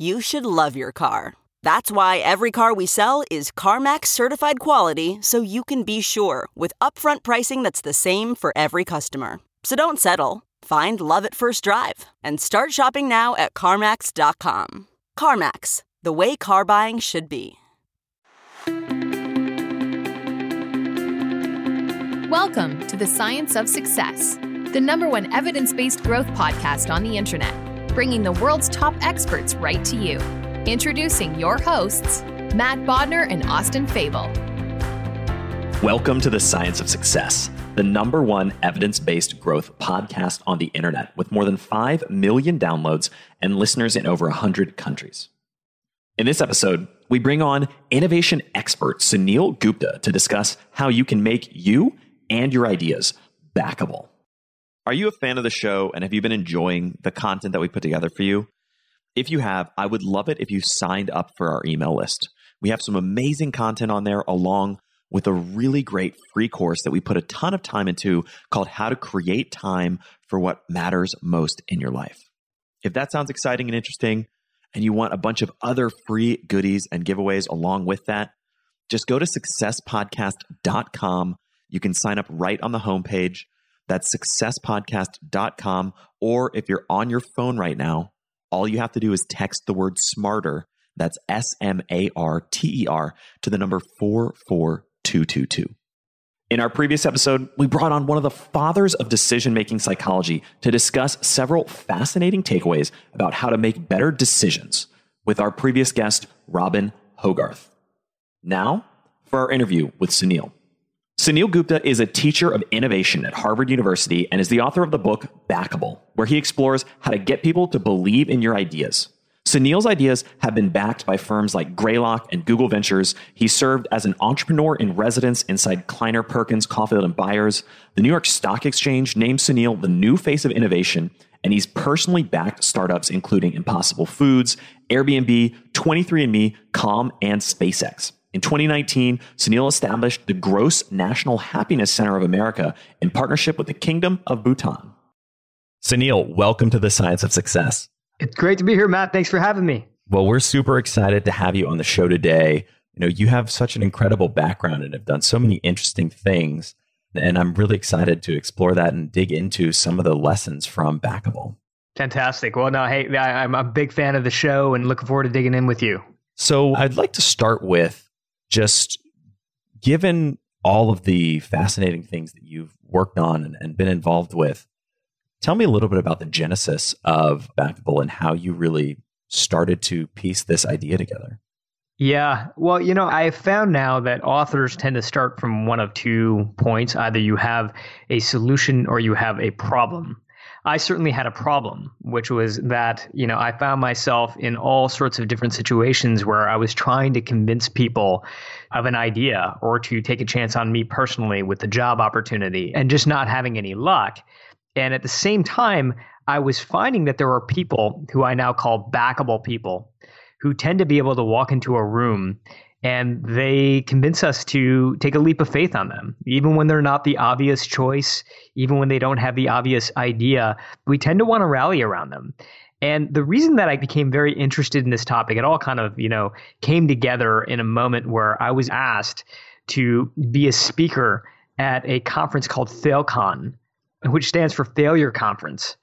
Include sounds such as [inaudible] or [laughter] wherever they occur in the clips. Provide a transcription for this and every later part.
You should love your car. That's why every car we sell is CarMax certified quality so you can be sure with upfront pricing that's the same for every customer. So don't settle. Find love at first drive and start shopping now at CarMax.com. CarMax, the way car buying should be. Welcome to the Science of Success, the number one evidence based growth podcast on the internet, bringing the world's top experts right to you. Introducing your hosts, Matt Bodnar and Austin Fable. Welcome to the Science of Success, the number one evidence based growth podcast on the internet with more than 5 million downloads and listeners in over 100 countries. In this episode, we bring on innovation expert Suneel Gupta to discuss how you can make you and your ideas backable. Are you a fan of the show and have you been enjoying the content that we put together for you? If you have, I would love it if you signed up for our email list. We have some amazing content on there along with a really great free course that we put a ton of time into called How to Create Time for What Matters Most in Your Life. If that sounds exciting and interesting, and you want a bunch of other free goodies and giveaways along with that, just go to successpodcast.com. You can sign up right on the homepage. That's successpodcast.com. Or if you're on your phone right now, all you have to do is text the word smarter. That's S M A R T E R to the number 44222. In our previous episode, we brought on one of the fathers of decision making psychology to discuss several fascinating takeaways about how to make better decisions with our previous guest, Robin Hogarth. Now, for our interview with Suneel. Suneel Gupta is a teacher of innovation at Harvard University and is the author of the book Backable, where he explores how to get people to believe in your ideas. Suneel's ideas have been backed by firms like Greylock and Google Ventures. He served as an entrepreneur in residence inside Kleiner Perkins, Caufield and Byers. The New York Stock Exchange named Suneel the new face of innovation, and he's personally backed startups including Impossible Foods, Airbnb, 23andMe, Calm, and SpaceX. In 2019, Suneel established the Gross National Happiness Center of America in partnership with the Kingdom of Bhutan. Suneel, welcome to the Science of Success. It's great to be here, Matt. Thanks for having me. Well, we're super excited to have you on the show today. You know, you have such an incredible background and have done so many interesting things. And I'm really excited to explore that and dig into some of the lessons from Backable. Fantastic. Well, no, hey, I, I'm a big fan of the show and looking forward to digging in with you. So I'd like to start with just given all of the fascinating things that you've worked on and, and been involved with, Tell me a little bit about the genesis of Backable and how you really started to piece this idea together. Yeah. Well, you know, I have found now that authors tend to start from one of two points. Either you have a solution or you have a problem. I certainly had a problem, which was that, you know, I found myself in all sorts of different situations where I was trying to convince people of an idea or to take a chance on me personally with the job opportunity and just not having any luck. And at the same time, I was finding that there are people who I now call backable people who tend to be able to walk into a room and they convince us to take a leap of faith on them. Even when they're not the obvious choice even when they don't have the obvious idea we tend to want to rally around them. And the reason that I became very interested in this topic, it all kind of, you know, came together in a moment where I was asked to be a speaker at a conference called FailCon, which stands for Failure Conference.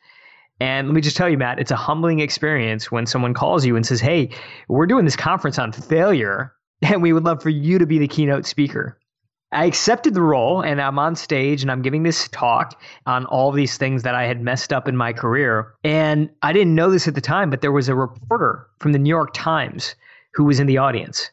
And let me just tell you, Matt, it's a humbling experience when someone calls you and says, Hey, we're doing this conference on failure, and we would love for you to be the keynote speaker. I accepted the role and I'm on stage and I'm giving this talk on all these things that I had messed up in my career. And I didn't know this at the time, but there was a reporter from the New York Times who was in the audience.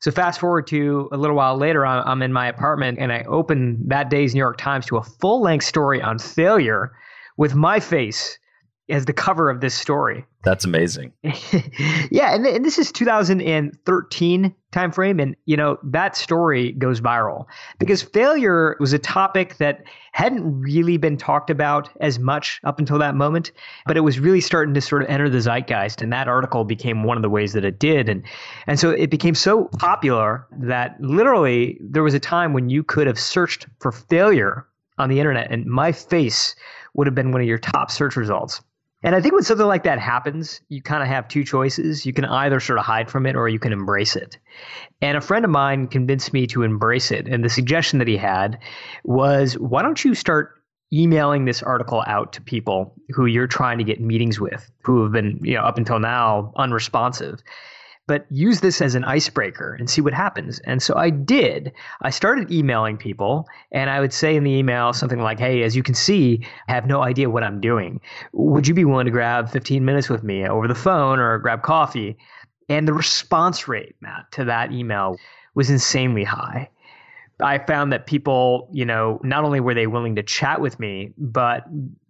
So fast forward to a little while later, I'm in my apartment and I open that day's New York Times to a full length story on failure with my face as the cover of this story. That's amazing. [laughs] yeah, and, and, this is 2013 timeframe, and you know that story goes viral because failure was a topic that hadn't really been talked about as much up until that moment, but it was really starting to sort of enter the zeitgeist, and that article became one of the ways that it did, and and so it became so popular that literally there was a time when you could have searched for failure on the internet, and my face would have been one of your top search results. And I think when something like that happens, you kind of have two choices. You can either sort of hide from it or you can embrace it. And a friend of mine convinced me to embrace it. And the suggestion that he had was why don't you start emailing this article out to people who you're trying to get meetings with, who have been, you know, up until now unresponsive but use this as an icebreaker and see what happens. And so I did. I started emailing people, and I would say in the email something like, Hey, as you can see, I have no idea what I'm doing. Would you be willing to grab 15 minutes with me over the phone or grab coffee? And the response rate, Matt, to that email was insanely high. I found that people, you know, not only were they willing to chat with me, but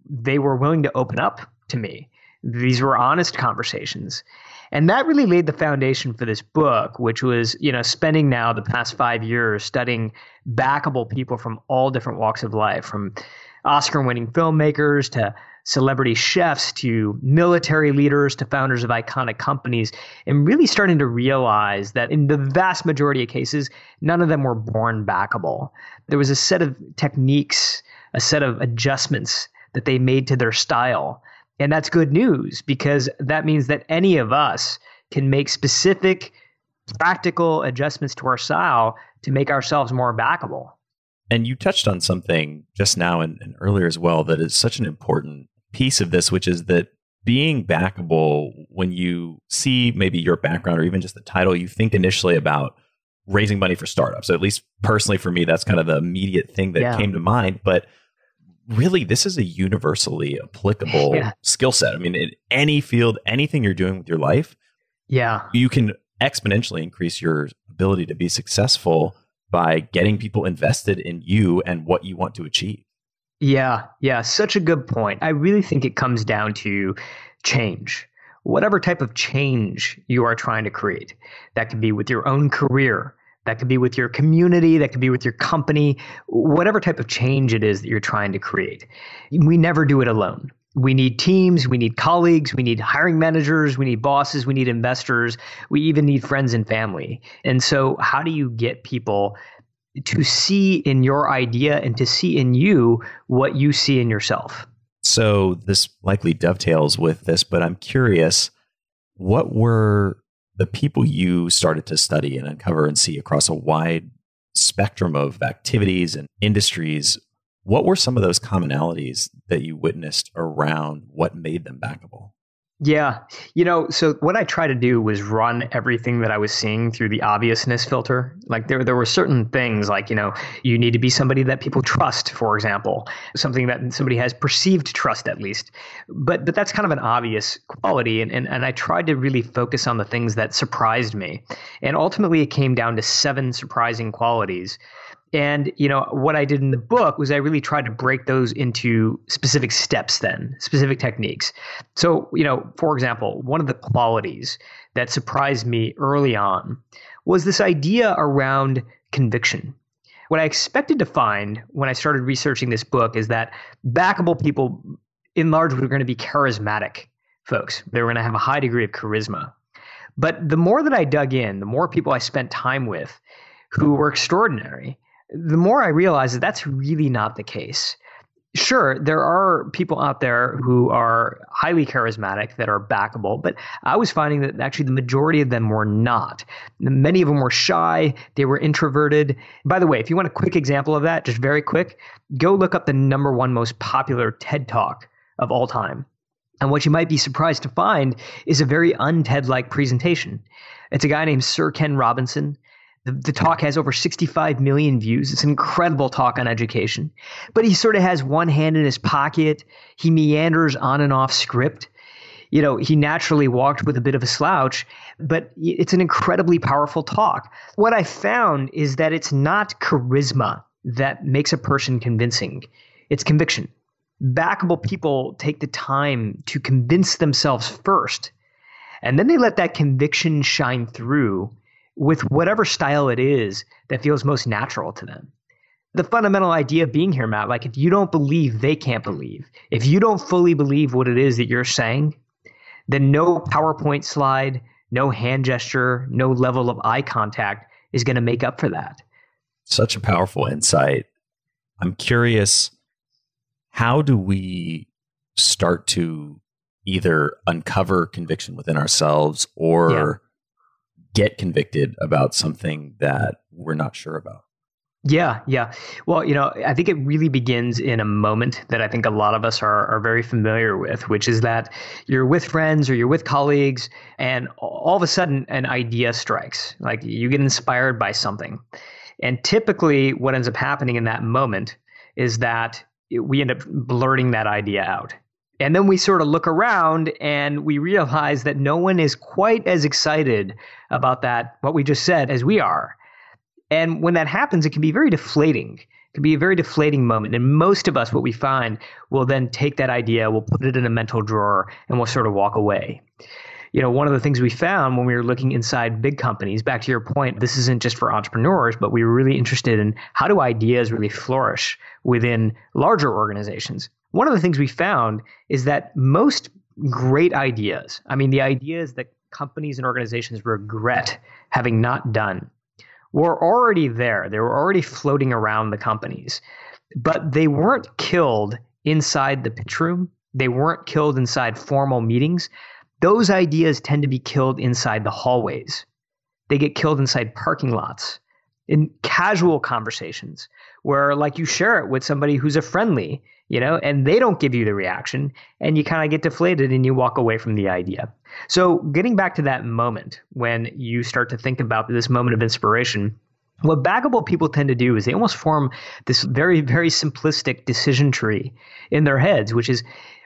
they were willing to open up to me. These were honest conversations. And that really laid the foundation for this book, which was, you know, spending now the past five years studying backable people from all different walks of life, from Oscar winning filmmakers to celebrity chefs to military leaders to founders of iconic companies, and really starting to realize that in the vast majority of cases, none of them were born backable. There was a set of techniques, a set of adjustments that they made to their style and that's good news because that means that any of us can make specific practical adjustments to our style to make ourselves more backable. And you touched on something just now and, and, earlier as well that is such an important piece of this, which is that being backable, when you see maybe your background or even just the title, you think initially about raising money for startups. So at least personally for me, that's kind of the immediate thing that yeah. came to mind. But really this is a universally applicable yeah. skill set. I mean, in any field, anything you're doing with your life, yeah, you can exponentially increase your ability to be successful by getting people invested in you and what you want to achieve. Yeah, yeah, such a good point. I really think it comes down to change. Whatever type of change you are trying to create, that can be with your own career, that could be with your community, that could be with your company, whatever type of change it is that you're trying to create. We never do it alone. We need teams, we need colleagues, we need hiring managers, we need bosses, we need investors, we even need friends and family. And so, how do you get people to see in your idea and to see in you what you see in yourself? So, this likely dovetails with this, but I'm curious what were the people you started to study and uncover and see across a wide spectrum of activities and industries, what were some of those commonalities that you witnessed around what made them backable? Yeah. You know, so what I try to do was run everything that I was seeing through the obviousness filter. Like there there were certain things like, you know, you need to be somebody that people trust, for example, something that somebody has perceived trust at least. But but that's kind of an obvious quality and and, and I tried to really focus on the things that surprised me. And ultimately it came down to seven surprising qualities and you know what I did in the book was I really tried to break those into specific steps, then specific techniques. So you know, for example, one of the qualities that surprised me early on was this idea around conviction. What I expected to find when I started researching this book is that backable people, in large, were going to be charismatic folks. They were going to have a high degree of charisma. But the more that I dug in, the more people I spent time with who were extraordinary, the more I realized that that's really not the case sure, there are people out there who are highly charismatic that are backable, but I was finding that actually the majority of them were not. Many of them were shy, they were introverted. By the way, if you want a quick example of that, just very quick, go look up the number one most popular TED Talk of all time. And what you might be surprised to find is a very un TED like presentation. It's a guy named Sir Ken Robinson. The, the talk has over 65 million views. It's an incredible talk on education. But he sort of has one hand in his pocket. He meanders on and off script. You know, he naturally walked with a bit of a slouch, but it's an incredibly powerful talk. What I found is that it's not charisma that makes a person convincing, it's conviction. Backable people take the time to convince themselves first, and then they let that conviction shine through with whatever style it is that feels most natural to them. The fundamental idea of being here, Matt, like if you don't believe, they can't believe. If you don't fully believe what it is that you're saying, then no PowerPoint slide, no hand gesture, no level of eye contact is going to make up for that. Such a powerful insight. I'm curious how do we start to either uncover conviction within ourselves or get convicted about something that we're not sure about? Yeah, yeah. Well, you know, I think it really begins in a moment that I think a lot of us are, are very familiar with, which is that you're with friends or you're with colleagues, and all of a sudden an idea strikes. Like you get inspired by something. And typically, what ends up happening in that moment is that we end up blurting that idea out. And then we sort of look around and we realize that no one is quite as excited about that, what we just said, as we are. And when that happens, it can be very deflating. It can be a very deflating moment. And most of us, what we find, will then take that idea, we'll put it in a mental drawer, and we'll sort of walk away. You know, one of the things we found when we were looking inside big companies, back to your point, this isn't just for entrepreneurs, but we were really interested in how do ideas really flourish within larger organizations one of the things we found is that most great ideas, I mean, the ideas that companies and organizations regret having not done, were already there. They were already floating around the companies, but they weren't killed inside the pitch room. They weren't killed inside formal meetings. Those ideas tend to be killed inside the hallways. They get killed inside parking lots, in casual conversations where, like, you share it with somebody who's a friendly you know, and they don't give you the reaction and you kind of get deflated and you walk away from the idea. So, getting back to that moment when you start to think about this moment of inspiration, what backable people tend to do is they almost form this very, very simplistic decision tree in their heads, which is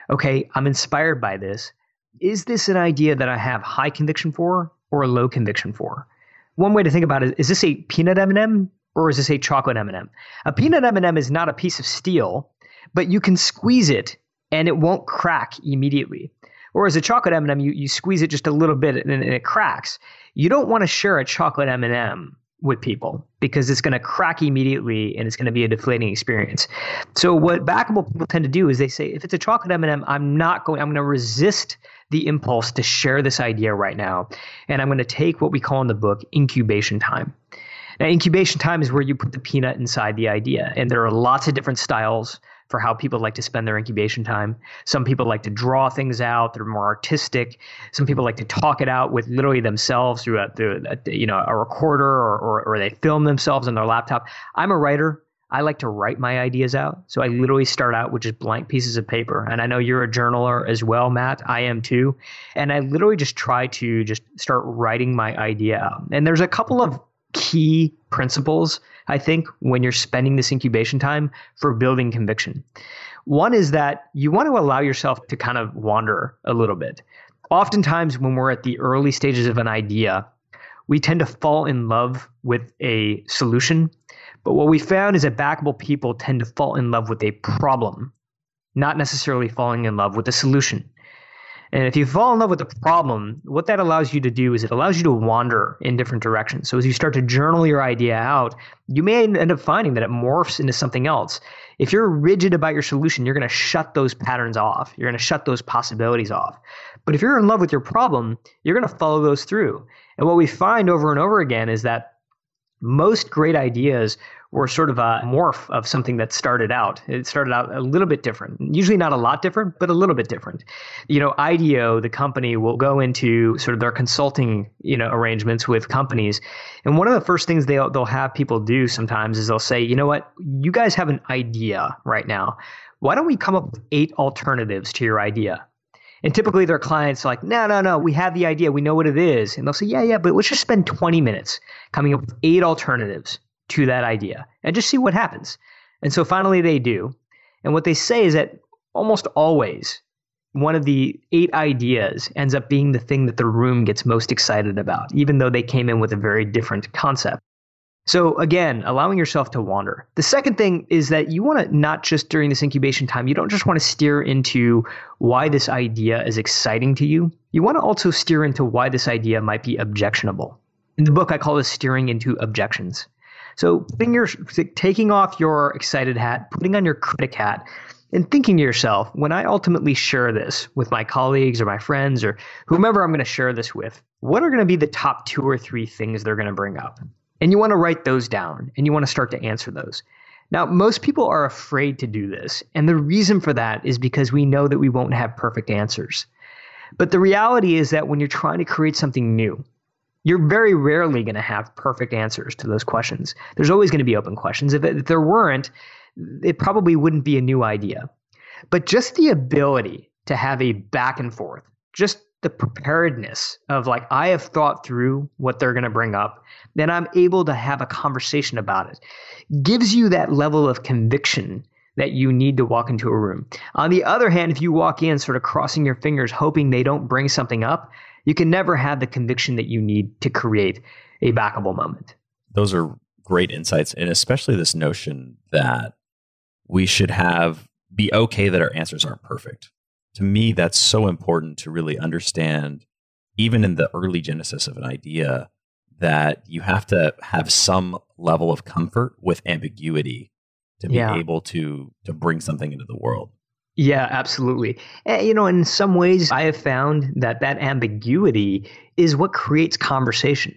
okay, I'm inspired by this. Is this an idea that I have high conviction for or low conviction for? One way to think about it is this a peanut M&M or is this a chocolate M&M? A peanut M&M is not a piece of steel but you can squeeze it and it won't crack immediately. Whereas a chocolate M&M, you, you squeeze it just a little bit and, and it cracks. You don't want to share a chocolate M&M with people because it's going to crack immediately and it's going to be a deflating experience. So what backable people tend to do is they say, if it's a chocolate M&M, I'm not going, I'm going to resist the impulse to share this idea right now. And I'm going to take what we call in the book incubation time. Now, incubation time is where you put the peanut inside the idea. And there are lots of different styles for how people like to spend their incubation time. Some people like to draw things out; they're more artistic. Some people like to talk it out with literally themselves through a, through a, you know a recorder or, or or they film themselves on their laptop. I'm a writer. I like to write my ideas out. So I mm-hmm. literally start out with just blank pieces of paper. And I know you're a journaler as well, Matt. I am too. And I literally just try to just start writing my idea out. And there's a couple of key principles, I think, when you're spending this incubation time for building conviction. One is that you want to allow yourself to kind of wander a little bit. Oftentimes, when we're at the early stages of an idea, we tend to fall in love with a solution. But what we found is that backable people tend to fall in love with a problem, not necessarily falling in love with a solution. And if you fall in love with the problem, what that allows you to do is it allows you to wander in different directions. So as you start to journal your idea out, you may end up finding that it morphs into something else. If you're rigid about your solution, you're going to shut those patterns off. You're going to shut those possibilities off. But if you're in love with your problem, you're going to follow those through. And what we find over and over again is that most great ideas were sort of a morph of something that started out. It started out a little bit different, usually not a lot different, but a little bit different. You know, IDEO, the company, will go into sort of their consulting, you know, arrangements with companies, and one of the first things they'll they'll have people do sometimes is they'll say, you know what, you guys have an idea right now. Why don't we come up with eight alternatives to your idea? And typically their clients are like, no, no, no, we have the idea. We know what it is. And they'll say, yeah, yeah, but let's just spend 20 minutes coming up with eight alternatives to that idea and just see what happens. And so finally they do. And what they say is that almost always one of the eight ideas ends up being the thing that the room gets most excited about, even though they came in with a very different concept. So again, allowing yourself to wander. The second thing is that you want to not just during this incubation time, you don't just want to steer into why this idea is exciting to you. You want to also steer into why this idea might be objectionable. In the book, I call this steering into objections. So putting your taking off your excited hat, putting on your critic hat, and thinking to yourself, when I ultimately share this with my colleagues or my friends or whomever I'm going to share this with, what are going to be the top two or three things they're going to bring up? And you want to write those down and you want to start to answer those. Now, most people are afraid to do this. And the reason for that is because we know that we won't have perfect answers. But the reality is that when you're trying to create something new, you're very rarely going to have perfect answers to those questions. There's always going to be open questions. If, it, if there weren't, it probably wouldn't be a new idea. But just the ability to have a back and forth, just the preparedness of like I have thought through what they're going to bring up, then I'm able to have a conversation about it. Gives you that level of conviction that you need to walk into a room. On the other hand, if you walk in sort of crossing your fingers hoping they don't bring something up, you can never have the conviction that you need to create a backable moment. Those are great insights and especially this notion that we should have be okay that our answers aren't perfect to me, that's so important to really understand, even in the early genesis of an idea, that you have to have some level of comfort with ambiguity to be yeah. able to to bring something into the world. Yeah, absolutely. And, you know, in some ways, I have found that that ambiguity is what creates conversation.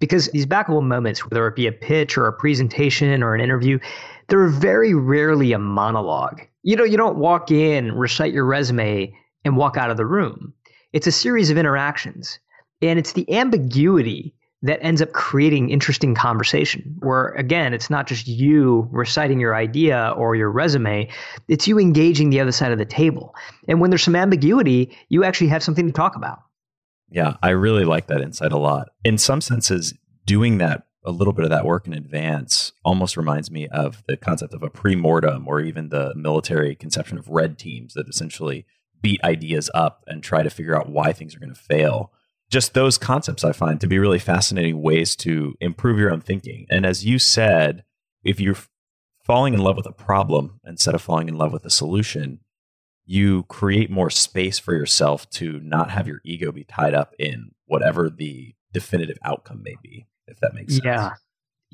Because these backable moments, whether it be a pitch or a presentation or an interview, they're very rarely a monologue. You know, you don't walk in, recite your resume, and walk out of the room. It's a series of interactions. And it's the ambiguity that ends up creating interesting conversation where again it's not just you reciting your idea or your resume it's you engaging the other side of the table. And when there's some ambiguity you actually have something to talk about. Yeah i really like that insight a lot. In some senses doing that a little bit of that work in advance almost reminds me of the concept of a pre-mortem or even the military conception of red teams that essentially beat ideas up and try to figure out why things are going to fail just those concepts i find to be really fascinating ways to improve your own thinking and as you said if you're falling in love with a problem instead of falling in love with a solution you create more space for yourself to not have your ego be tied up in whatever the definitive outcome may be if that makes sense. Yeah.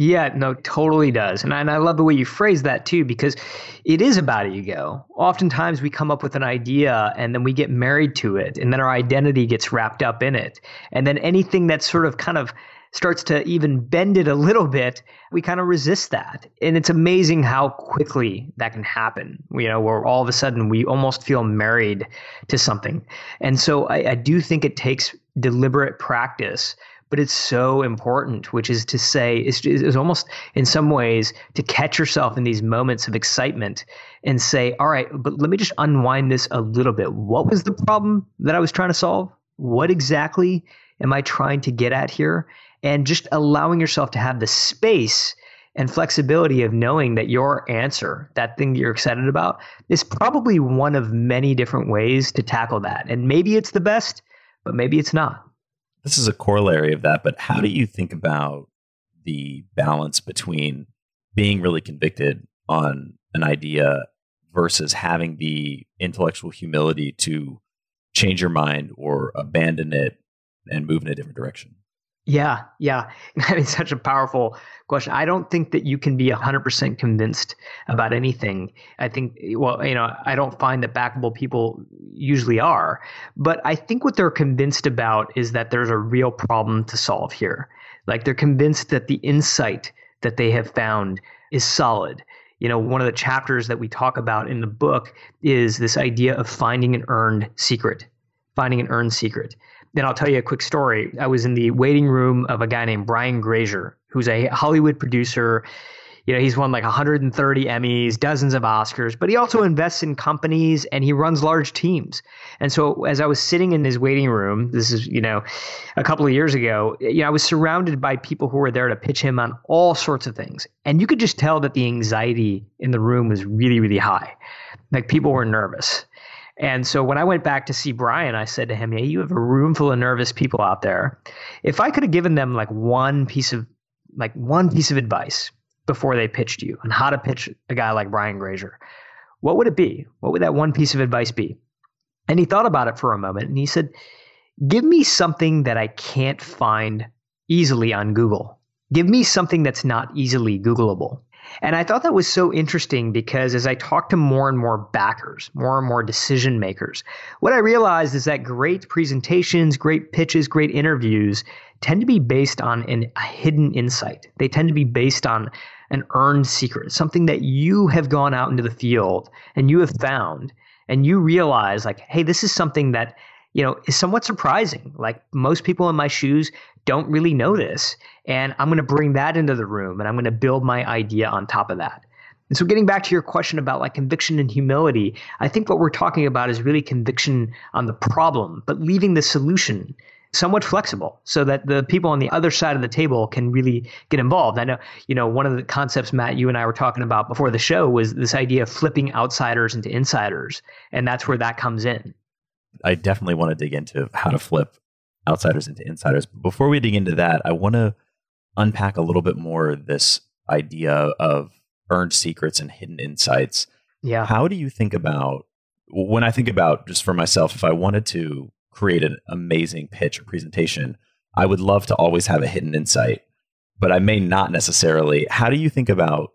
Yeah, no, totally does. And I, and I love the way you phrase that too, because it is about ego. Oftentimes we come up with an idea and then we get married to it, and then our identity gets wrapped up in it. And then anything that sort of kind of starts to even bend it a little bit, we kind of resist that. And it's amazing how quickly that can happen, you know, where all of a sudden we almost feel married to something. And so I, I do think it takes deliberate practice but it's so important, which is to say, it's, it's almost in some ways to catch yourself in these moments of excitement and say, all right, but let me just unwind this a little bit. What was the problem that I was trying to solve? What exactly am I trying to get at here? And just allowing yourself to have the space and flexibility of knowing that your answer, that thing that you're excited about, is probably one of many different ways to tackle that. And maybe it's the best, but maybe it's not this is a corollary of that, but how do you think about the balance between being really convicted on an idea versus having the intellectual humility to change your mind or abandon it and move in a different direction? Yeah, yeah. [laughs] That is such a powerful question. I don't think that you can be 100% convinced about anything. I think, well, you know, I don't find that backable people usually are. But I think what they're convinced about is that there's a real problem to solve here. Like they're convinced that the insight that they have found is solid. You know, one of the chapters that we talk about in the book is this idea of finding an earned secret, finding an earned secret. Then I'll tell you a quick story. I was in the waiting room of a guy named Brian Grazer, who's a Hollywood producer. You know, he's won like 130 Emmys, dozens of Oscars, but he also invests in companies and he runs large teams. And so as I was sitting in his waiting room, this is, you know, a couple of years ago, you know, I was surrounded by people who were there to pitch him on all sorts of things. And you could just tell that the anxiety in the room was really, really high. Like people were nervous. And so when I went back to see Brian, I said to him, "Hey, you have a room full of nervous people out there. If I could have given them like one piece of like one piece of advice before they pitched you on how to pitch a guy like Brian Grazer, what would it be? What would that one piece of advice be?" And he thought about it for a moment and he said, "Give me something that I can't find easily on Google. Give me something that's not easily Googleable." And I thought that was so interesting because as I talked to more and more backers, more and more decision makers, what I realized is that great presentations, great pitches, great interviews tend to be based on an, a hidden insight. They tend to be based on an earned secret, something that you have gone out into the field and you have found and you realize like, hey, this is something that you know, is somewhat surprising. Like most people in my shoes don't really know this. And I'm going to bring that into the room and I'm going to build my idea on top of that. And so, getting back to your question about like conviction and humility, I think what we're talking about is really conviction on the problem, but leaving the solution somewhat flexible so that the people on the other side of the table can really get involved. I know, you know, one of the concepts, Matt, you and I were talking about before the show was this idea of flipping outsiders into insiders. And that's where that comes in. I definitely want to dig into how to flip outsiders into insiders. But before we dig into that, I want to unpack a little bit more this idea of earned secrets and hidden insights. Yeah. How do you think about when I think about just for myself, if I wanted to create an amazing pitch or presentation, I would love to always have a hidden insight, but I may not necessarily. How do you think about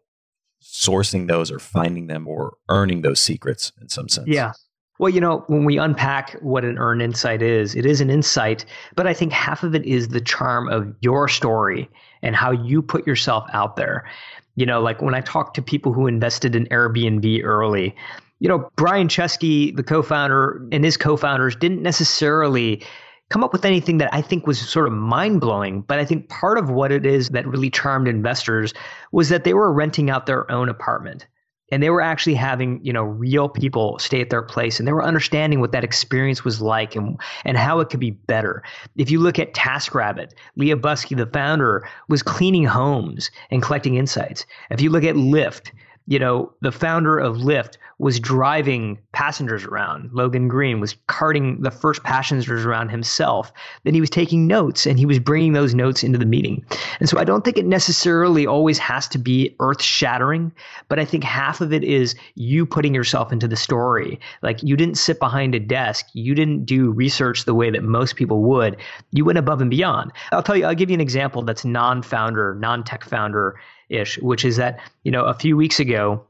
sourcing those or finding them or earning those secrets in some sense? Yeah. Well, you know, when we unpack what an earned insight is, it is an insight, but I think half of it is the charm of your story and how you put yourself out there. You know, like when I talk to people who invested in Airbnb early, you know, Brian Chesky, the co founder, and his co founders didn't necessarily come up with anything that I think was sort of mind blowing. But I think part of what it is that really charmed investors was that they were renting out their own apartment and they were actually having you know real people stay at their place and they were understanding what that experience was like and and how it could be better. If you look at taskrabbit Leah Busque the founder was cleaning homes and collecting insights. If you look at lyft you know, the founder of Lyft was driving passengers around. Logan Green was carting the first passengers around himself. Then he was taking notes and he was bringing those notes into the meeting. And so I don't think it necessarily always has to be earth shattering, but I think half of it is you putting yourself into the story. Like you didn't sit behind a desk, you didn't do research the way that most people would. You went above and beyond. I'll tell you, I'll give you an example that's non founder, non tech founder ish, which is that, you know, a few weeks ago,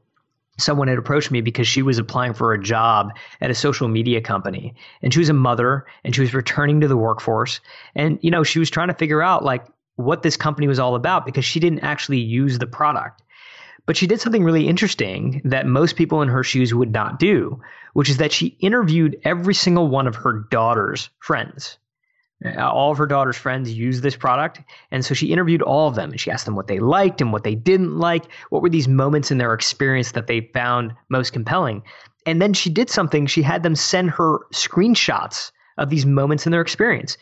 someone had approached me because she was applying for a job at a social media company. And she was a mother and she was returning to the workforce. And you know she was trying to figure out like what this company was all about because she didn't actually use the product. But she did something really interesting that most people in her shoes would not do which is that she interviewed every single one of her daughter's friends Uh, all of her daughter's friends use this product. And so she interviewed all of them and she asked them what they liked and what they didn't like. What were these moments in their experience that they found most compelling? And then she did something. She had them send her screenshots of these moments in their experience.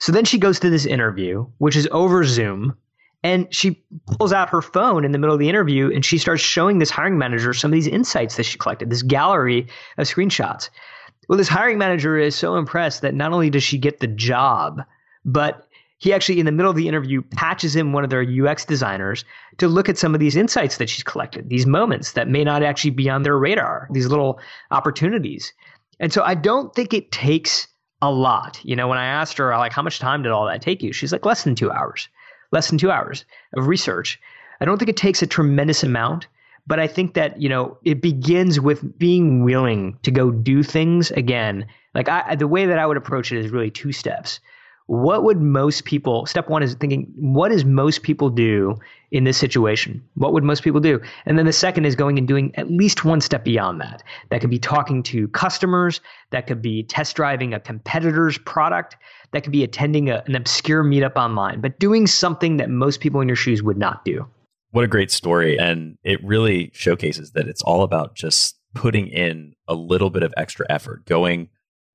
So then she goes to this interview, which is over Zoom. And she pulls out her phone in the middle of the interview and she starts showing this hiring manager some of these insights that she collected, this gallery of screenshots. Well, this hiring manager is so impressed that not only does she get the job, but he actually, in the middle of the interview, patches in one of their UX designers to look at some of these insights that she's collected, these moments that may not actually be on their radar, these little opportunities. And so I don't think it takes a lot. You know, when I asked her, like, how much time did all that take you? She's like, less than two hours, less than two hours of research. I don't think it takes a tremendous amount, but I think that, you know, it begins with being willing to go do things again. Like, I, the way that I would approach it is really two steps. What would most people step one is thinking what does most people do in this situation? What would most people do? And then the second is going and doing at least one step beyond that. That could be talking to customers that could be test driving a competitor's product that could be attending a, an obscure meetup online but doing something that most people in your shoes would not do what a great story and it really showcases that it's all about just putting in a little bit of extra effort going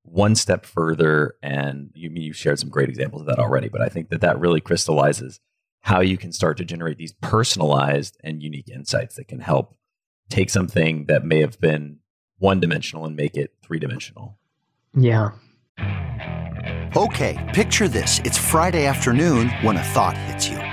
one step further. And you, mean you've shared some great examples of that already, but I think that that really crystallizes how you can start to generate these personalized and unique insights that can help take something that may have been one dimensional and make it three dimensional. Yeah. Okay, picture this. It's Friday afternoon when a thought hits you.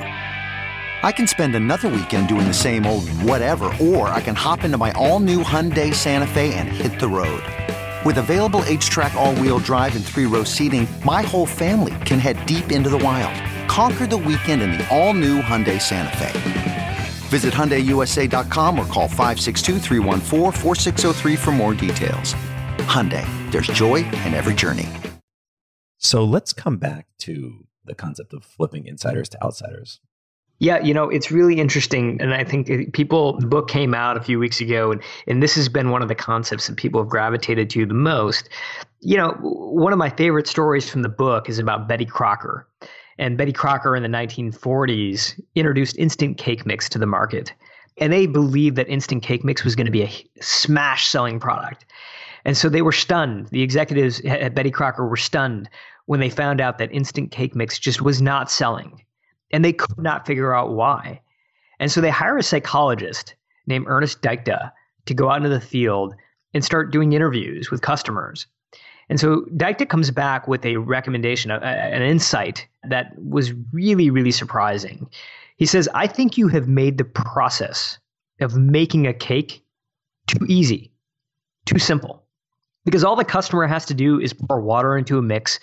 I can spend another weekend doing the same old whatever, or I can hop into my all-new Hyundai Santa Fe and hit the road. With available HTRAC all-wheel drive and three-row seating, my whole family can head deep into the wild. Conquer the weekend in the all-new Hyundai Santa Fe. Visit HyundaiUSA.com or call 562 for more details. Hyundai, there's joy in every journey. So let's come back to the concept of flipping insiders to outsiders. Yeah, you know, it's really interesting. And I think uh, people, the book came out a few weeks ago, and, and this has been one of the concepts that people have gravitated to the most. You know, one of my favorite stories from the book is about Betty Crocker. And Betty Crocker in the 1940s introduced instant cake mix to the market. And they believed that instant cake mix was going to be a smash selling product. And so they were stunned. The executives at Betty Crocker were stunned when they found out that instant cake mix just was not selling and they could not figure out why. And so they hire a psychologist named Ernest Dichter to go out into the field and start doing interviews with customers. And so Dichter comes back with a recommendation, an insight that was really, really surprising. He says, I think you have made the process of making a cake too easy, too simple. Because all the customer has to do is pour water into a mix,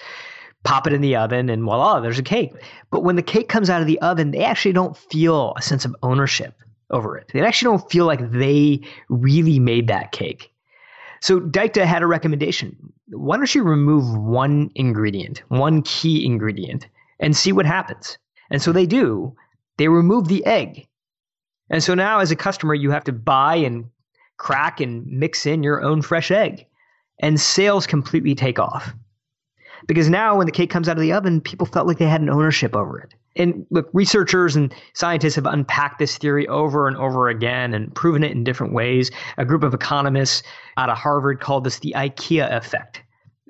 pop it in the oven, and voila, there's a cake. But when the cake comes out of the oven, they actually don't feel a sense of ownership over it. They actually don't feel like they really made that cake. So Dichter had a recommendation. Why don't you remove one ingredient, one key ingredient, and see what happens? And so they do. They remove the egg. And so now, as a customer, you have to buy and crack and mix in your own fresh egg. And sales completely take off. Because now, when the cake comes out of the oven, people felt like they had an ownership over it. And look, researchers and scientists have unpacked this theory over and over again and proven it in different ways. A group of economists out of Harvard called this the IKEA effect,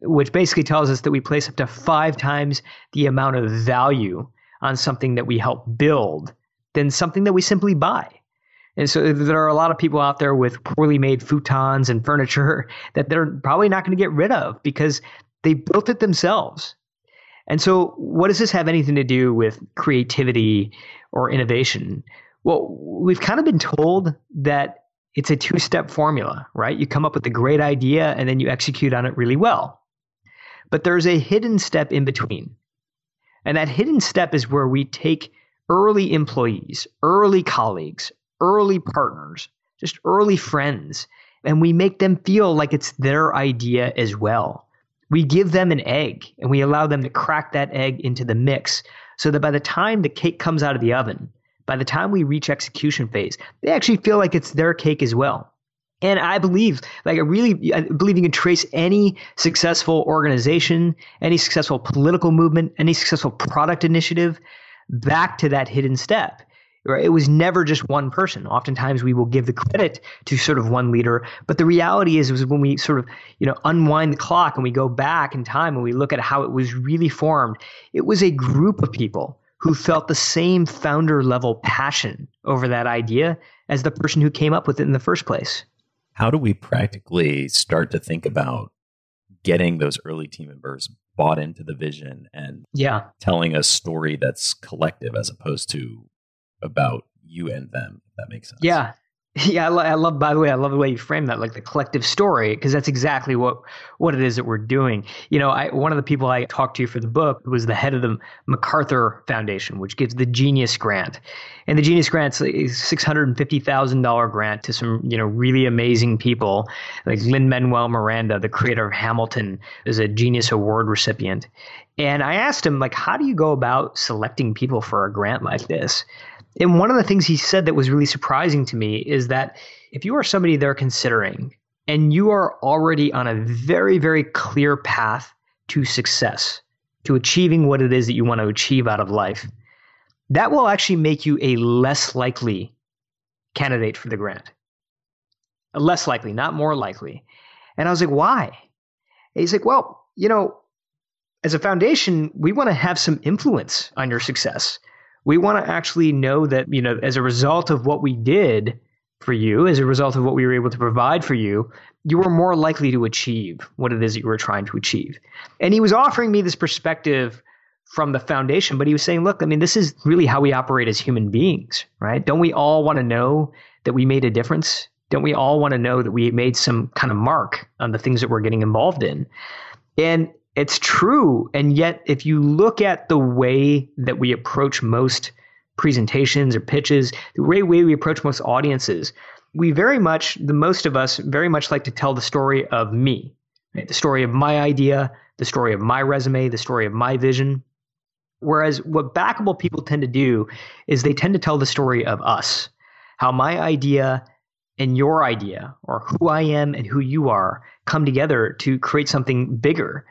which basically tells us that we place up to five times the amount of value on something that we help build than something that we simply buy. And so there are a lot of people out there with poorly made futons and furniture [laughs] that they're probably not going to get rid of because they built it themselves. And so, what does this have anything to do with creativity or innovation? Well, we've kind of been told that it's a two step formula, right? You come up with a great idea and then you execute on it really well. But there's a hidden step in between. And that hidden step is where we take early employees, early colleagues, early partners, just early friends, and we make them feel like it's their idea as well we give them an egg and we allow them to crack that egg into the mix so that by the time the cake comes out of the oven, by the time we reach execution phase, they actually feel like it's their cake as well. And I believe, like, I really I believe you can trace any successful organization, any successful political movement, any successful product initiative back to that hidden step. Right? It was never just one person. Oftentimes we will give the credit to sort of one leader, but the reality is, is when we sort of you know unwind the clock and we go back in time and we look at how it was really formed, it was a group of people who felt the same founder level passion over that idea as the person who came up with it in the first place. How do we practically start to think about getting those early team members bought into the vision and yeah. telling a story that's collective as opposed to about you and them. If that makes sense. Yeah, [laughs] yeah. I, lo- I love. By the way, I love the way you frame that, like the collective story, because that's exactly what what it is that we're doing. You know, I one of the people I talked to for the book was the head of the MacArthur Foundation, which gives the Genius Grant, and the Genius Grant's a six hundred and fifty thousand dollar grant to some you know really amazing people, like Lin Manuel Miranda, the creator of Hamilton, is a Genius Award recipient. And I asked him, like, how do you go about selecting people for a grant like this? And one of the things he said that was really surprising to me is that if you are somebody they're considering and you are already on a very, very clear path to success, to achieving what it is that you want to achieve out of life, that will actually make you a less likely candidate for the grant. Less likely, not more likely. And I was like, why? And he's like, well, you know, as a foundation, we want to have some influence on your success we want to actually know that, you know, as a result of what we did for you, as a result of what we were able to provide for you, you were more likely to achieve what it is that you were trying to achieve. And he was offering me this perspective from the foundation, but he was saying, look, I mean, this is really how we operate as human beings, right? Don't we all want to know that we made a difference? Don't we all want to know that we made some kind of mark on the things that we're getting involved in? And it's true. And yet, if you look at the way that we approach most presentations or pitches, the way, we approach most audiences, we very much, the most of us, very much like to tell the story of me, right? the story of my idea, the story of my resume, the story of my vision. Whereas what backable people tend to do is they tend to tell the story of us, how my idea and your idea, or who I am and who you are, come together to create something bigger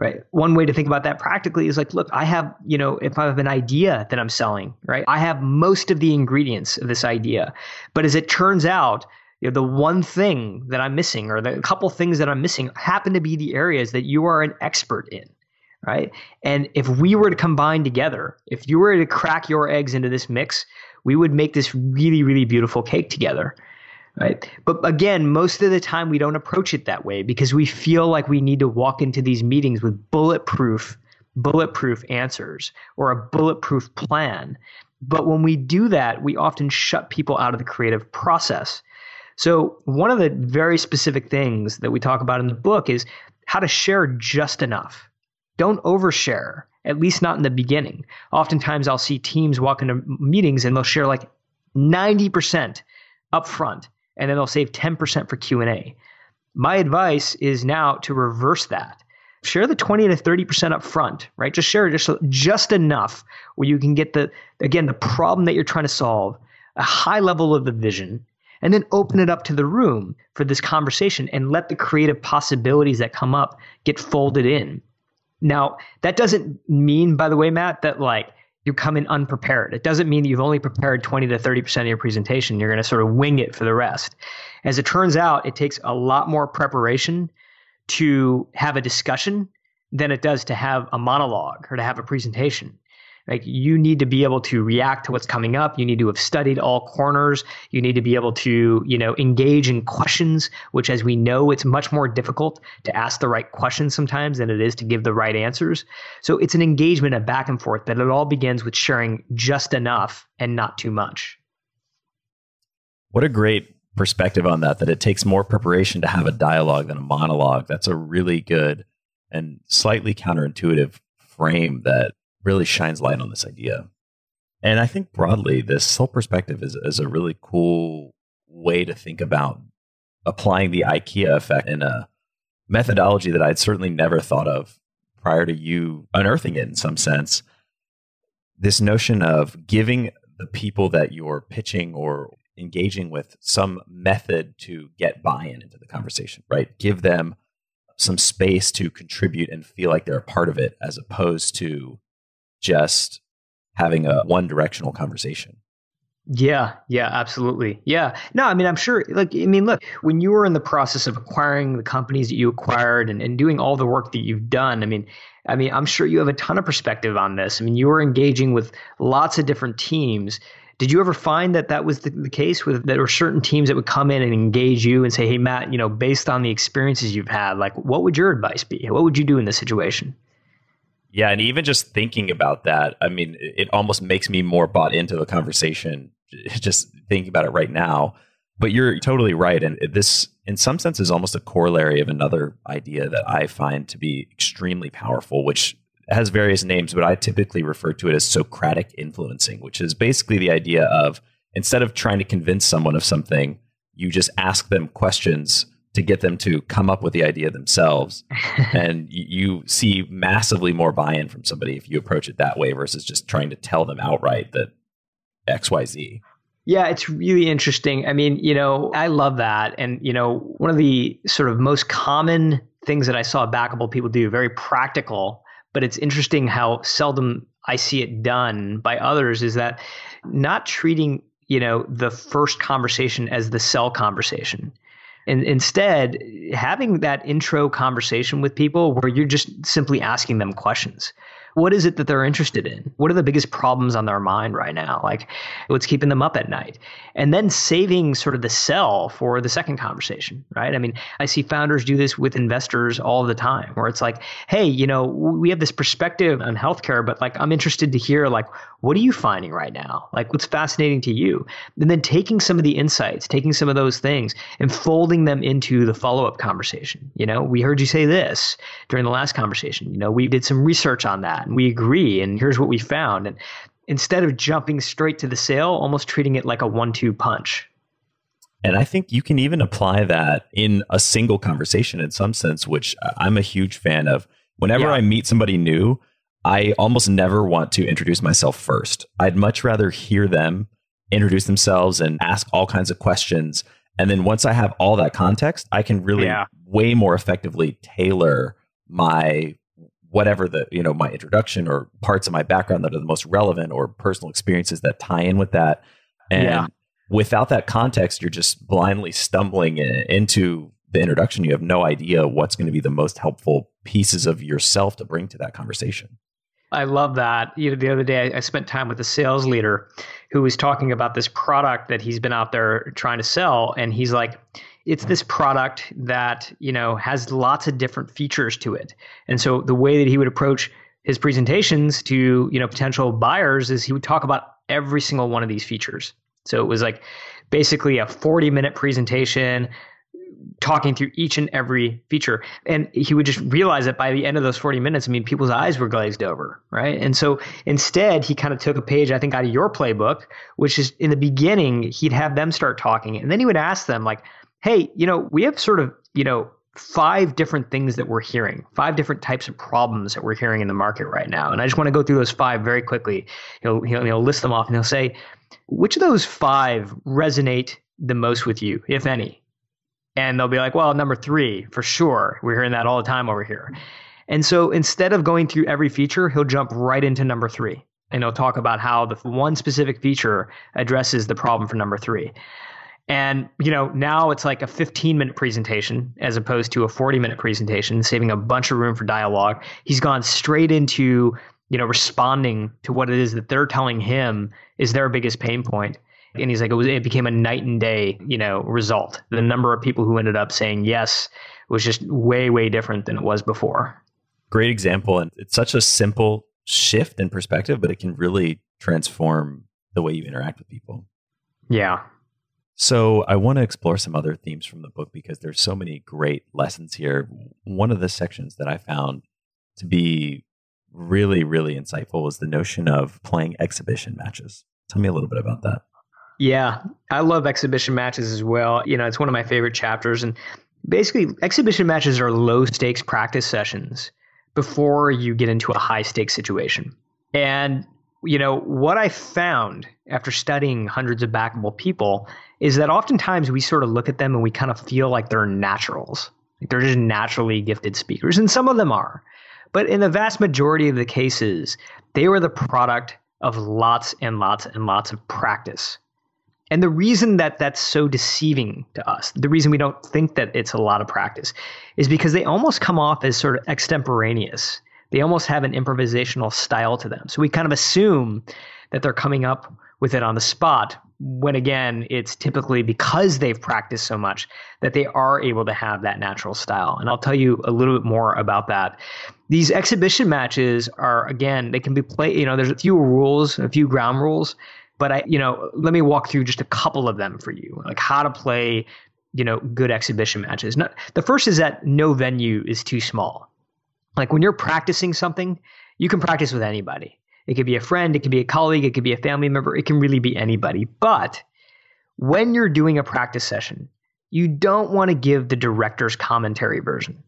right? One way to think about that practically is like look i have you know if i have an idea that i'm selling right i have most of the ingredients of this idea. But as it turns out you know, the one thing that i'm missing or the couple things that i'm missing happen to be the areas that you are an expert in right? And if we were to combine together if you were to crack your eggs into this mix we would make this really really beautiful cake together right? But again, most of the time we don't approach it that way because we feel like we need to walk into these meetings with bulletproof bulletproof answers or a bulletproof plan. But when we do that, we often shut people out of the creative process. So, one of the very specific things that we talk about in the book is how to share just enough. Don't overshare, at least not in the beginning. Oftentimes, I'll see teams walk into meetings and they'll share like 90% up front and then they'll save 10% for Q&A. My advice is now to reverse that. Share the 20 to 30% up front, right? Just share just just enough where you can get the again the problem that you're trying to solve, a high level of the vision, and then open it up to the room for this conversation and let the creative possibilities that come up get folded in. Now, that doesn't mean by the way, Matt, that like you come in unprepared. It doesn't mean that you've only prepared 20 to 30% of your presentation. You're going to sort of wing it for the rest. As it turns out, it takes a lot more preparation to have a discussion than it does to have a monologue or to have a presentation. Like you need to be able to react to what's coming up. You need to have studied all corners. You need to be able to, you know, engage in questions, which as we know, it's much more difficult to ask the right questions sometimes than it is to give the right answers. So it's an engagement, a back and forth, but it all begins with sharing just enough and not too much. What a great perspective on that, that it takes more preparation to have a dialogue than a monologue. That's a really good and slightly counterintuitive frame that really shines light on this idea. And I think broadly, this whole perspective is, is a really cool way to think about applying the IKEA effect in a methodology that I'd certainly never thought of prior to you unearthing it in some sense. This notion of giving the people that you're pitching or engaging with some method to get buy in into the conversation, right? Give them some space to contribute and feel like they're a part of it as opposed to just having a one directional conversation. Yeah, yeah, absolutely. Yeah. No, I mean, I'm sure, like, I mean, look, when you were in the process of acquiring the companies that you acquired and, and doing all the work that you've done, I mean, I mean, I'm sure you have a ton of perspective on this. I mean, you were engaging with lots of different teams. Did you ever find that that was the, the case with there were certain teams that would come in and engage you and say, "Hey, Matt, you know, based on the experiences you've had, like, what would your advice be? What would you do in this situation?" Yeah, and even just thinking about that, I mean, it almost makes me more bought into the conversation [laughs] just thinking about it right now. But you're totally right. And this, in some sense, is almost a corollary of another idea that I find to be extremely powerful, which has various names, but I typically refer to it as Socratic influencing, which is basically the idea of instead of trying to convince someone of something, you just ask them questions to get them to come up with the idea themselves. [laughs] and you see massively more buy in from somebody if you approach it that way versus just trying to tell them outright that XYZ. Yeah, it's really interesting. I mean, you know, I love that. And, you know, one of the sort of most common things that I saw backable people do, very practical, but it's interesting how seldom I see it done by others, is that not treating, you know, the first conversation as the sell conversation and instead having that intro conversation with people where you're just simply asking them questions what is it that they're interested in? What are the biggest problems on their mind right now? Like what's keeping them up at night? And then saving sort of the sell for the second conversation, right? I mean, I see founders do this with investors all the time where it's like, hey, you know, we have this perspective on healthcare, but like I'm interested to hear like what are you finding right now? Like what's fascinating to you? And then taking some of the insights, taking some of those things and folding them into the follow-up conversation. You know, we heard you say this during the last conversation. You know, we did some research on that that and we agree and here's what we found and instead of jumping straight to the sale almost treating it like a one-two punch and I think you can even apply that in a single conversation in some sense, which I'm a huge fan of. Whenever yeah. I meet somebody new, I almost never want to introduce myself first. I'd much rather hear them introduce themselves and ask all kinds of questions. And then once I have all that context, I can really yeah. way more effectively tailor my whatever the you know my introduction or parts of my background that are the most relevant or personal experiences that tie in with that and yeah. without that context you're just blindly stumbling into the introduction you have no idea what's going to be the most helpful pieces of yourself to bring to that conversation I love that. You know, the other day I, I spent time with a sales leader who was talking about this product that he's been out there trying to sell, and he's like, it's this product that you know has lots of different features to it. And so the way that he would approach his presentations to you know potential buyers is he would talk about every single one of these features. So it was like basically a 40 minute presentation talking through each and every feature. And he would just realize that by the end of those 40 minutes i mean people's eyes were glazed over right? And so instead he kind of took a page i think out of your playbook which is in the beginning he'd have them start talking. And then he would ask them like hey, you know, we have sort of, you know, five different things that we're hearing, five different types of problems that we're hearing in the market right now. And I just want to go through those five very quickly. He'll, he'll, he'll list them off and he'll say, which of those five resonate the most with you, if any? And they'll be like, well, number three, for sure. We're hearing that all the time over here. And so instead of going through every feature, he'll jump right into number three. And he'll talk about how the one specific feature addresses the problem for number three. And, you know, now it's like a 15 minute presentation as opposed to a 40 minute presentation, saving a bunch of room for dialogue. He's gone straight into, you know, responding to what it is that they're telling him is their biggest pain point. And he's like, it, was, it became a night and day, you know, result. The number of people who ended up saying yes was just way, way different than it was before. Great example. And it's such a simple shift in perspective, but it can really transform the way you interact with people. Yeah, so I want to explore some other themes from the book because there's so many great lessons here. One of the sections that I found to be really, really insightful was the notion of playing exhibition matches. Tell me a little bit about that. Yeah, I love exhibition matches as well. You know, it's one of my favorite chapters. And Basically, exhibition matches are low stakes practice sessions before you get into a high stakes situation. And you know, what I found after studying hundreds of backable people is that oftentimes we sort of look at them and we kind of feel like they're naturals. Like they're just naturally gifted speakers, and some of them are. But in the vast majority of the cases, they were the product of lots and lots and lots of practice. And the reason that that's so deceiving to us, the reason we don't think that it's a lot of practice, is because they almost come off as sort of extemporaneous. They almost have an improvisational style to them. So we kind of assume that they're coming up with it on the spot when again it's typically because they've practiced so much that they are able to have that natural style. And i'll tell you a little bit more about that. These exhibition matches are again they can be played you know there's a few rules a few ground rules but i you know let me walk through just a couple of them for you like how to play you know good exhibition matches. The first is that no venue is too small like when you're practicing something you can practice with anybody it could be a friend, it could be a colleague, it could be a family member, it can really be anybody. But when you're doing a practice session, you don't want to give the director's commentary version.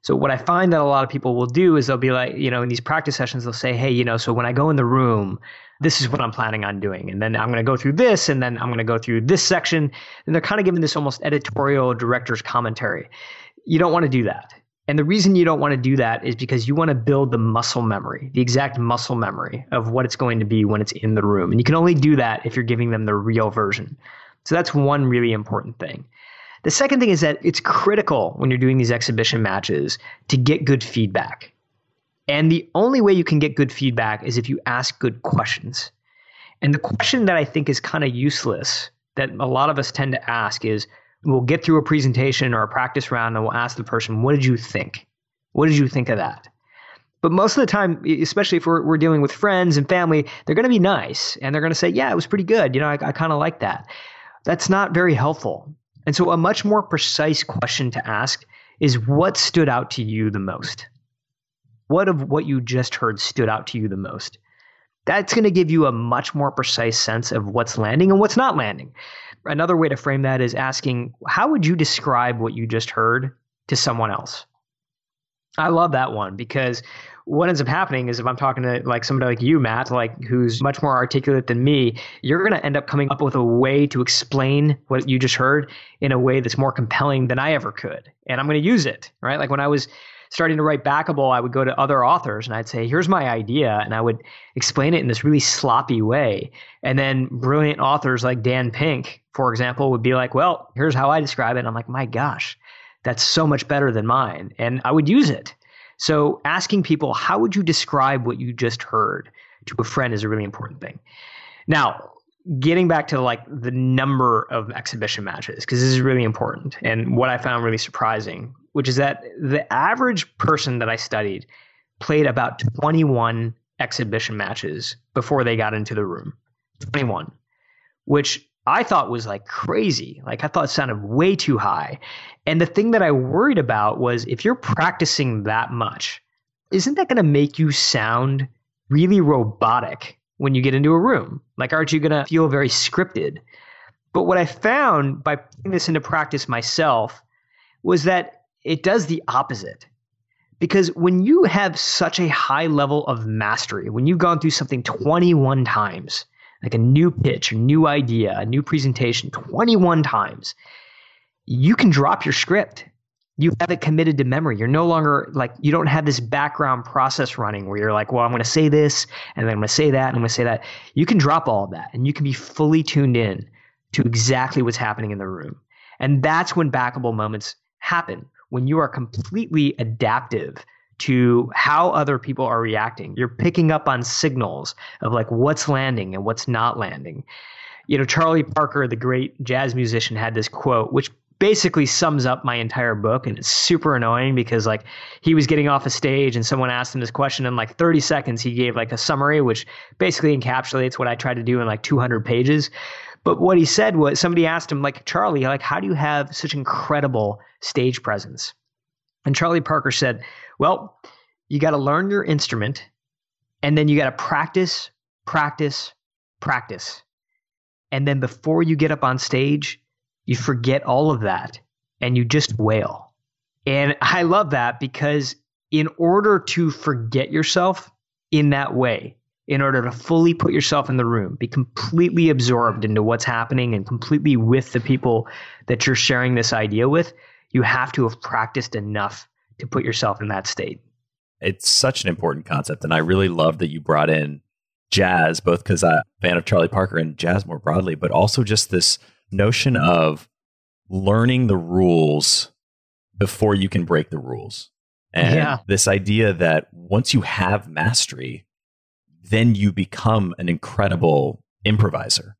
So what I find that a lot of people will do is they'll be like, you know, in these practice sessions, they'll say, hey, you know, so when I go in the room, this is what I'm planning on doing. And then I'm going to go through this, and then I'm going to go through this section. And they're kind of giving this almost editorial director's commentary. You don't want to do that. And the reason you don't want to do that is because you want to build the muscle memory, the exact muscle memory of what it's going to be when it's in the room. And you can only do that if you're giving them the real version. So that's one really important thing. The second thing is that it's critical when you're doing these exhibition matches to get good feedback. And the only way you can get good feedback is if you ask good questions. And the question that I think is kind of useless that a lot of us tend to ask is we'll get through a presentation or a practice round and we'll ask the person, what did you think? What did you think of that? But most of the time, especially if we're, we're dealing with friends and family, they're going to be nice and they're going to say, yeah, it was pretty good. You know, I, I kind of like that. That's not very helpful. And so, a much more precise question to ask is what stood out to you the most? What of what you just heard stood out to you the most? That's going to give you a much more precise sense of what's landing and what's not landing. Another way to frame that is asking, how would you describe what you just heard to someone else? I love that one because what ends up happening is if I'm talking to like somebody like you, Matt, like who's much more articulate than me, you're going to end up coming up with a way to explain what you just heard in a way that's more compelling than I ever could. And I'm going to use it, right? Like when I was starting to write backable, I would go to other authors and I'd say, here's my idea. And I would explain it in this really sloppy way. And then brilliant authors like Dan Pink, for example, would be like, well, here's how I describe it. I'm like, my gosh, that's so much better than mine. And I would use it. So asking people, how would you describe what you just heard to a friend is a really important thing. Now, getting back to like the number of exhibition matches because this is really important and what i found really surprising which is that the average person that i studied played about 21 exhibition matches before they got into the room 21 which i thought was like crazy like i thought it sounded way too high and the thing that i worried about was if you're practicing that much isn't that going to make you sound really robotic when you get into a room? Like, aren't you going to feel very scripted? But what I found by putting this into practice myself was that it does the opposite. Because when you have such a high level of mastery, when you've gone through something 21 times, like a new pitch, a new idea, a new presentation 21 times, you can drop your script you have it committed to memory. You're no longer like you don't have this background process running where you're like, well, I'm going to say this and then I'm going to say that and I'm going to say that. You can drop all of that and you can be fully tuned in to exactly what's happening in the room. And that's when backable moments happen when you are completely adaptive to how other people are reacting. You're picking up on signals of like what's landing and what's not landing. You know, Charlie Parker, the great jazz musician, had this quote, which basically sums up my entire book and it's super annoying because like he was getting off a stage and someone asked him this question in like 30 seconds he gave like a summary which basically encapsulates what I tried to do in like 200 pages but what he said was somebody asked him like Charlie like how do you have such incredible stage presence and Charlie Parker said well you got to learn your instrument and then you got to practice practice practice and then before you get up on stage you forget all of that and you just wail. And I love that because in order to forget yourself in that way, in order to fully put yourself in the room, be completely absorbed into what's happening and completely with the people that you're sharing this idea with, you have to have practiced enough to put yourself in that state. It's such an important concept. And I really love that you brought in jazz, both because I'm a fan of Charlie Parker and jazz more broadly, but also just this notion of learning the rules before you can break the rules. And yeah. this idea that once you have mastery, then you become an incredible improviser.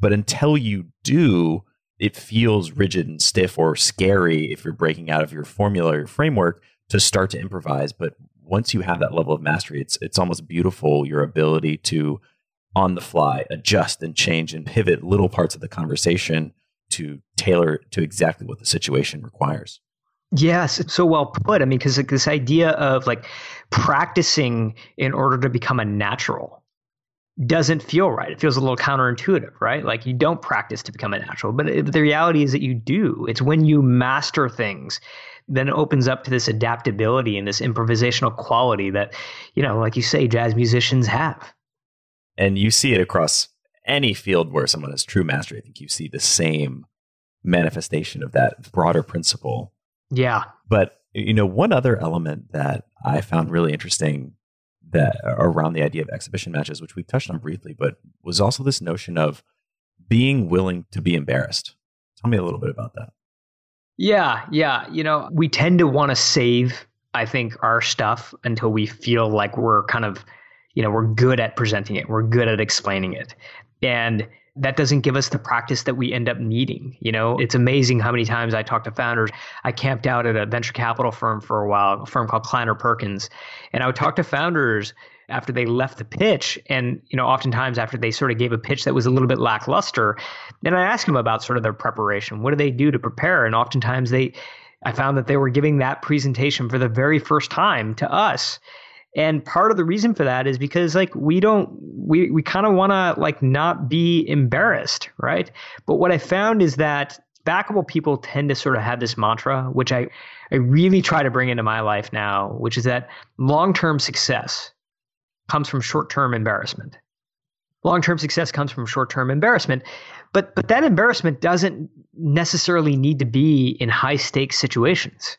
But until you do, it feels rigid and stiff or scary if you're breaking out of your formula or your framework to start to improvise. But once you have that level of mastery, it's it's almost beautiful your ability to on the fly adjust and change and pivot little parts of the conversation to tailor to exactly what the situation requires. Yes, it's so well put. I mean, because like this idea of like practicing in order to become a natural doesn't feel right. It feels a little counterintuitive, right? Like you don't practice to become a natural, but it, the reality is that you do. It's when you master things, then it opens up to this adaptability and this improvisational quality that, you know, like you say, jazz musicians have. And you see it across any field where someone has true mastery. I think you see the same manifestation of that broader principle. Yeah. But you know, one other element that I found really interesting that around the idea of exhibition matches, which we've touched on briefly, but was also this notion of being willing to be embarrassed. Tell me a little bit about that. Yeah, yeah. You know, we tend to want to save, I think, our stuff until we feel like we're kind of, you know, we're good at presenting it, we're good at explaining it. And that doesn't give us the practice that we end up needing. You know, it's amazing how many times I talk to founders. I camped out at a venture capital firm for a while, a firm called Kleiner Perkins, and I would talk to founders after they left the pitch and you know oftentimes after they sort of gave a pitch that was a little bit lackluster then i asked them about sort of their preparation what do they do to prepare and oftentimes they i found that they were giving that presentation for the very first time to us and part of the reason for that is because like we don't we we kind of want to like not be embarrassed, right? But what I found is that backable people tend to sort of have this mantra which I I really try to bring into my life now, which is that long-term success comes from short-term embarrassment. Long-term success comes from short-term embarrassment, but but that embarrassment doesn't necessarily need to be in high-stakes situations.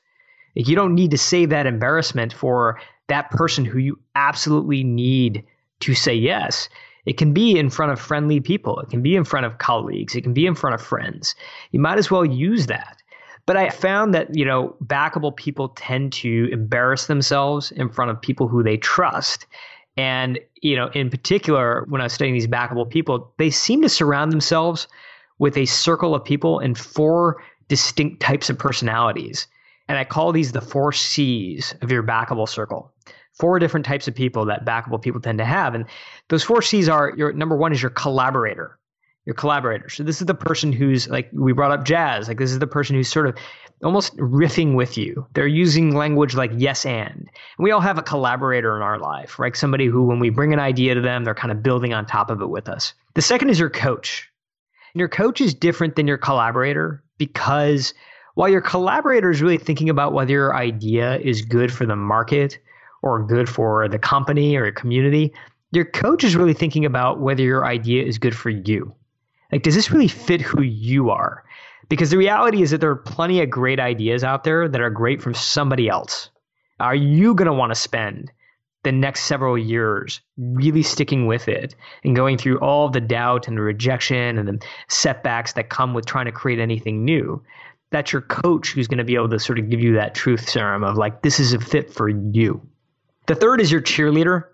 You don't need to save that embarrassment for that person who you absolutely need to say yes. It can be in front of friendly people. It can be in front of colleagues. It can be in front of friends. You might as well use that. But I found that, you know, backable people tend to embarrass themselves in front of people who they trust. And, you know, in particular, when I was studying these backable people, they seem to surround themselves with a circle of people in four distinct types of personalities. And I call these the four C's of your backable circle. Four different types of people that backable people tend to have. And those four C's are your number one is your collaborator. Your collaborator. So this is the person who's like we brought up jazz. Like this is the person who's sort of almost riffing with you. They're using language like yes and. and we all have a collaborator in our life, right? Somebody who when we bring an idea to them, they're kind of building on top of it with us. The second is your coach. And your coach is different than your collaborator because while your collaborator is really thinking about whether your idea is good for the market or good for the company or your community, your coach is really thinking about whether your idea is good for you. Like, does this really fit who you are? Because the reality is that there are plenty of great ideas out there that are great from somebody else. Are you going to want to spend the next several years really sticking with it and going through all the doubt and the rejection and the setbacks that come with trying to create anything new? That's your coach who's going to be able to sort of give you that truth serum of like, this is a fit for you. The third is your cheerleader.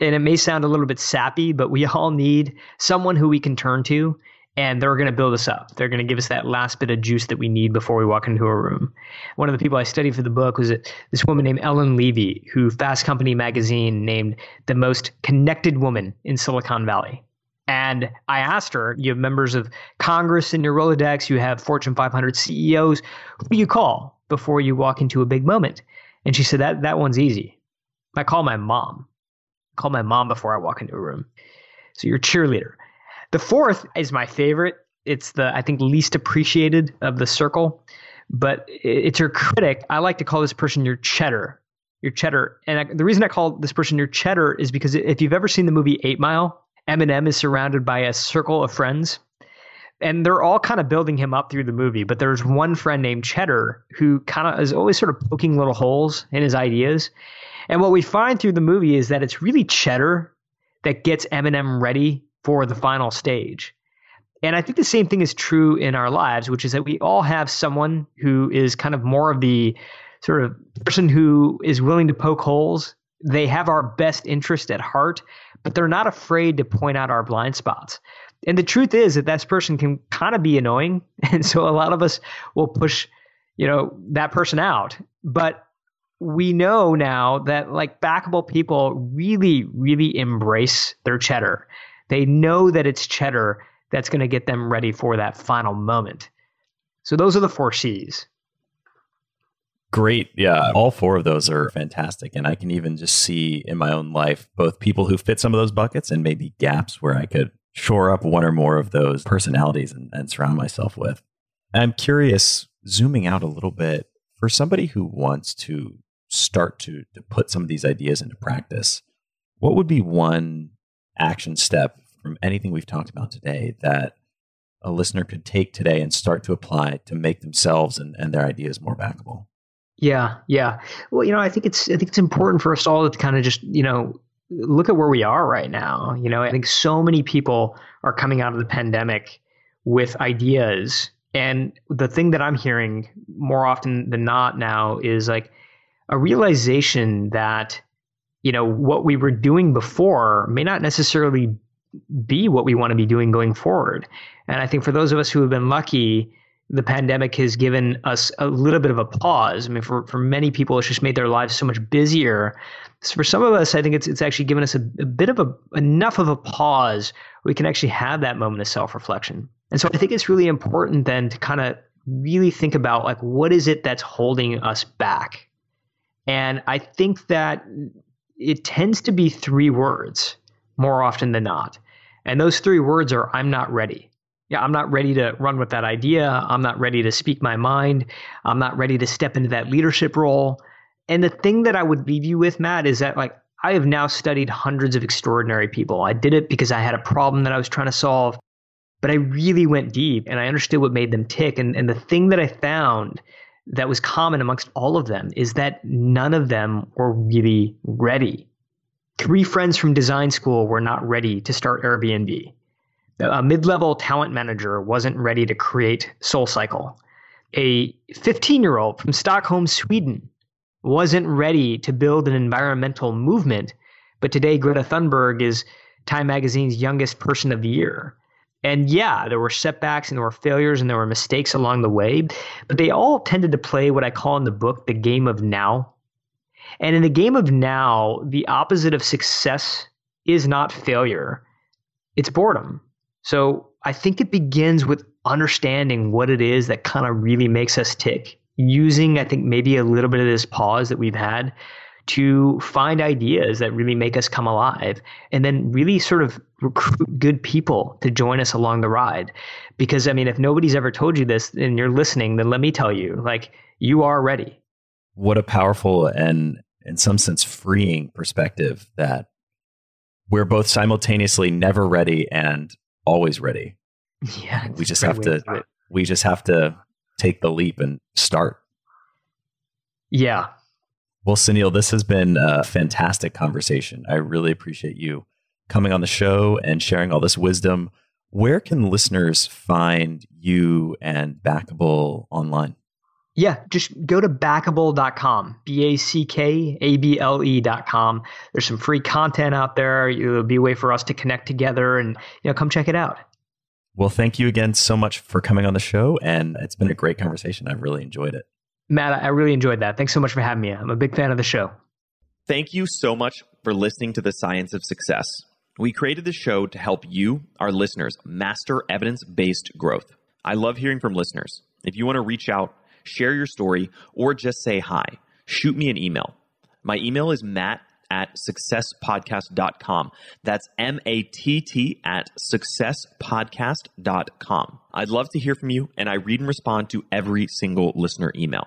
And it may sound a little bit sappy, but we [laughs] all need someone who we can turn to and they're going to build us up. They're going to give us that last bit of juice that we need before we walk into a room. One of the people I studied for the book was this woman named Ellen Levy, who Fast Company magazine named the most connected woman in Silicon Valley. And I asked her, you have members of Congress in your Rolodex, you have Fortune 500 CEOs. Who do you call before you walk into a big moment? And she said, that, that one's easy. I call my mom. I call my mom before I walk into a room. So you're cheerleader. The fourth is my favorite. It's the, I think, least appreciated of the circle, but it's your critic. I like to call this person your cheddar. Your cheddar. And I, the reason I call this person your cheddar is because if you've ever seen the movie Eight Mile, Eminem is surrounded by a circle of friends. And they're all kind of building him up through the movie. But there's one friend named Cheddar who kind of is always sort of poking little holes in his ideas. And what we find through the movie is that it's really Cheddar that gets Eminem ready for the final stage. And I think the same thing is true in our lives, which is that we all have someone who is kind of more of the sort of person who is willing to poke holes. They have our best interest at heart, but they're not afraid to point out our blind spots. And the truth is that that person can kind of be annoying. [laughs] And so a lot of us will push, you know, that person out. But we know now that like backable people really, really embrace their cheddar. They know that it's cheddar that's going to get them ready for that final moment. So those are the four C's. Great. Yeah. All four of those are fantastic. And I can even just see in my own life both people who fit some of those buckets and maybe gaps where I could shore up one or more of those personalities and, and surround myself with. I'm curious, zooming out a little bit, for somebody who wants to start to, to put some of these ideas into practice, what would be one action step from anything we've talked about today that a listener could take today and start to apply to make themselves and, and their ideas more backable? Yeah, yeah. Well, you know, I think it's I think it's important for us all to kind of just, you know, look at where we are right now. You know, I think so many people are coming out of the pandemic with ideas. And the thing that I'm hearing more often than not now is like a realization that, you know, what we were doing before may not necessarily be what we want to be doing going forward. And I think for those of us who have been lucky, the pandemic has given us a little bit of a pause. I mean, for, for many people, it's just made their lives so much busier. So for some of us, I think it's it's actually given us a, a bit of a enough of a pause we can actually have that moment of self reflection. And so I think it's really important then to kind of really think about like what is it that's holding us back. And I think that it tends to be three words more often than not. And those three words are I'm not ready. Yeah, I'm not ready to run with that idea. I'm not ready to speak my mind. I'm not ready to step into that leadership role. And the thing that I would leave you with, Matt, is that like I have now studied hundreds of extraordinary people. I did it because I had a problem that I was trying to solve, but I really went deep and I understood what made them tick. And, and the thing that I found that was common amongst all of them is that none of them were really ready. Three friends from design school were not ready to start Airbnb. A mid level talent manager wasn't ready to create SoulCycle. A 15 year old from Stockholm, Sweden wasn't ready to build an environmental movement, but today Greta Thunberg is Time Magazine's youngest person of the year. And yeah, there were setbacks and there were failures and there were mistakes along the way, but they all tended to play what I call in the book the game of now. And in the game of now, the opposite of success is not failure, it's boredom. So I think it begins with understanding what it is that kind of really makes us tick, using, I think, maybe a little bit of this pause that we've had to find ideas that really make us come alive and then really sort of recruit good people to join us along the ride. Because, I mean, if nobody's ever told you this and you're listening, then let me tell you, like, you are ready what a powerful and in some sense freeing perspective that we're both simultaneously never ready and always ready. Yeah. We just have to we just have to take the leap and start. Yeah. Well, Suneel, this has been a fantastic conversation. I really appreciate you coming on the show and sharing all this wisdom. Where can listeners find you and Backable online? Yeah, just go to backable.com, B A C K A B L E.com. There's some free content out there. It'll be a way for us to connect together and, you know, come check it out. Well, thank you again so much for coming on the show. And it's been a great conversation. I've really enjoyed it. Matt, I really enjoyed that. Thanks so much for having me. I'm a big fan of the show. Thank you so much for listening to the Science of Success. We created the show to help you, our listeners, master evidence based growth. I love hearing from listeners. If you want to reach out, share your story, or just say hi, shoot me an email. My email is matt at successpodcast.com. That's M A T T at successpodcast.com. I'd love to hear from you, and I read and respond to every single listener email.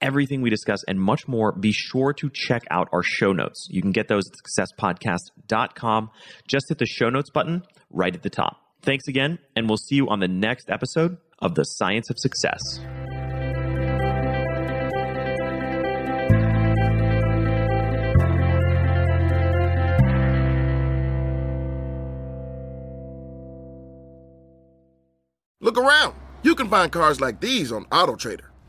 everything we discuss, and much more, be sure to check out our show notes. You can get those at successpodcast.com. Just hit the show notes button right at the top. Thanks again, and we'll see you on the next episode of The Science of Success. Look around. You can find cars like these on AutoTrader,